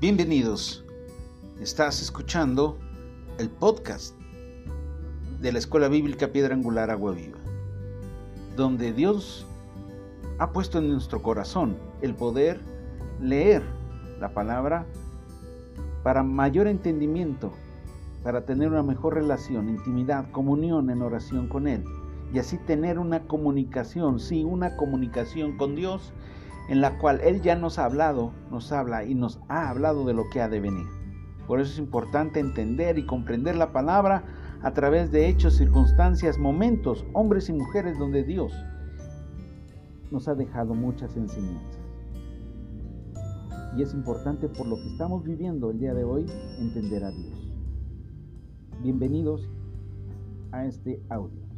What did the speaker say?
Bienvenidos. Estás escuchando el podcast de la Escuela Bíblica Piedra Angular Agua Viva, donde Dios ha puesto en nuestro corazón el poder leer la palabra para mayor entendimiento, para tener una mejor relación, intimidad, comunión en oración con Él y así tener una comunicación, sí, una comunicación con Dios en la cual Él ya nos ha hablado, nos habla y nos ha hablado de lo que ha de venir. Por eso es importante entender y comprender la palabra a través de hechos, circunstancias, momentos, hombres y mujeres donde Dios nos ha dejado muchas enseñanzas. Y es importante por lo que estamos viviendo el día de hoy entender a Dios. Bienvenidos a este audio.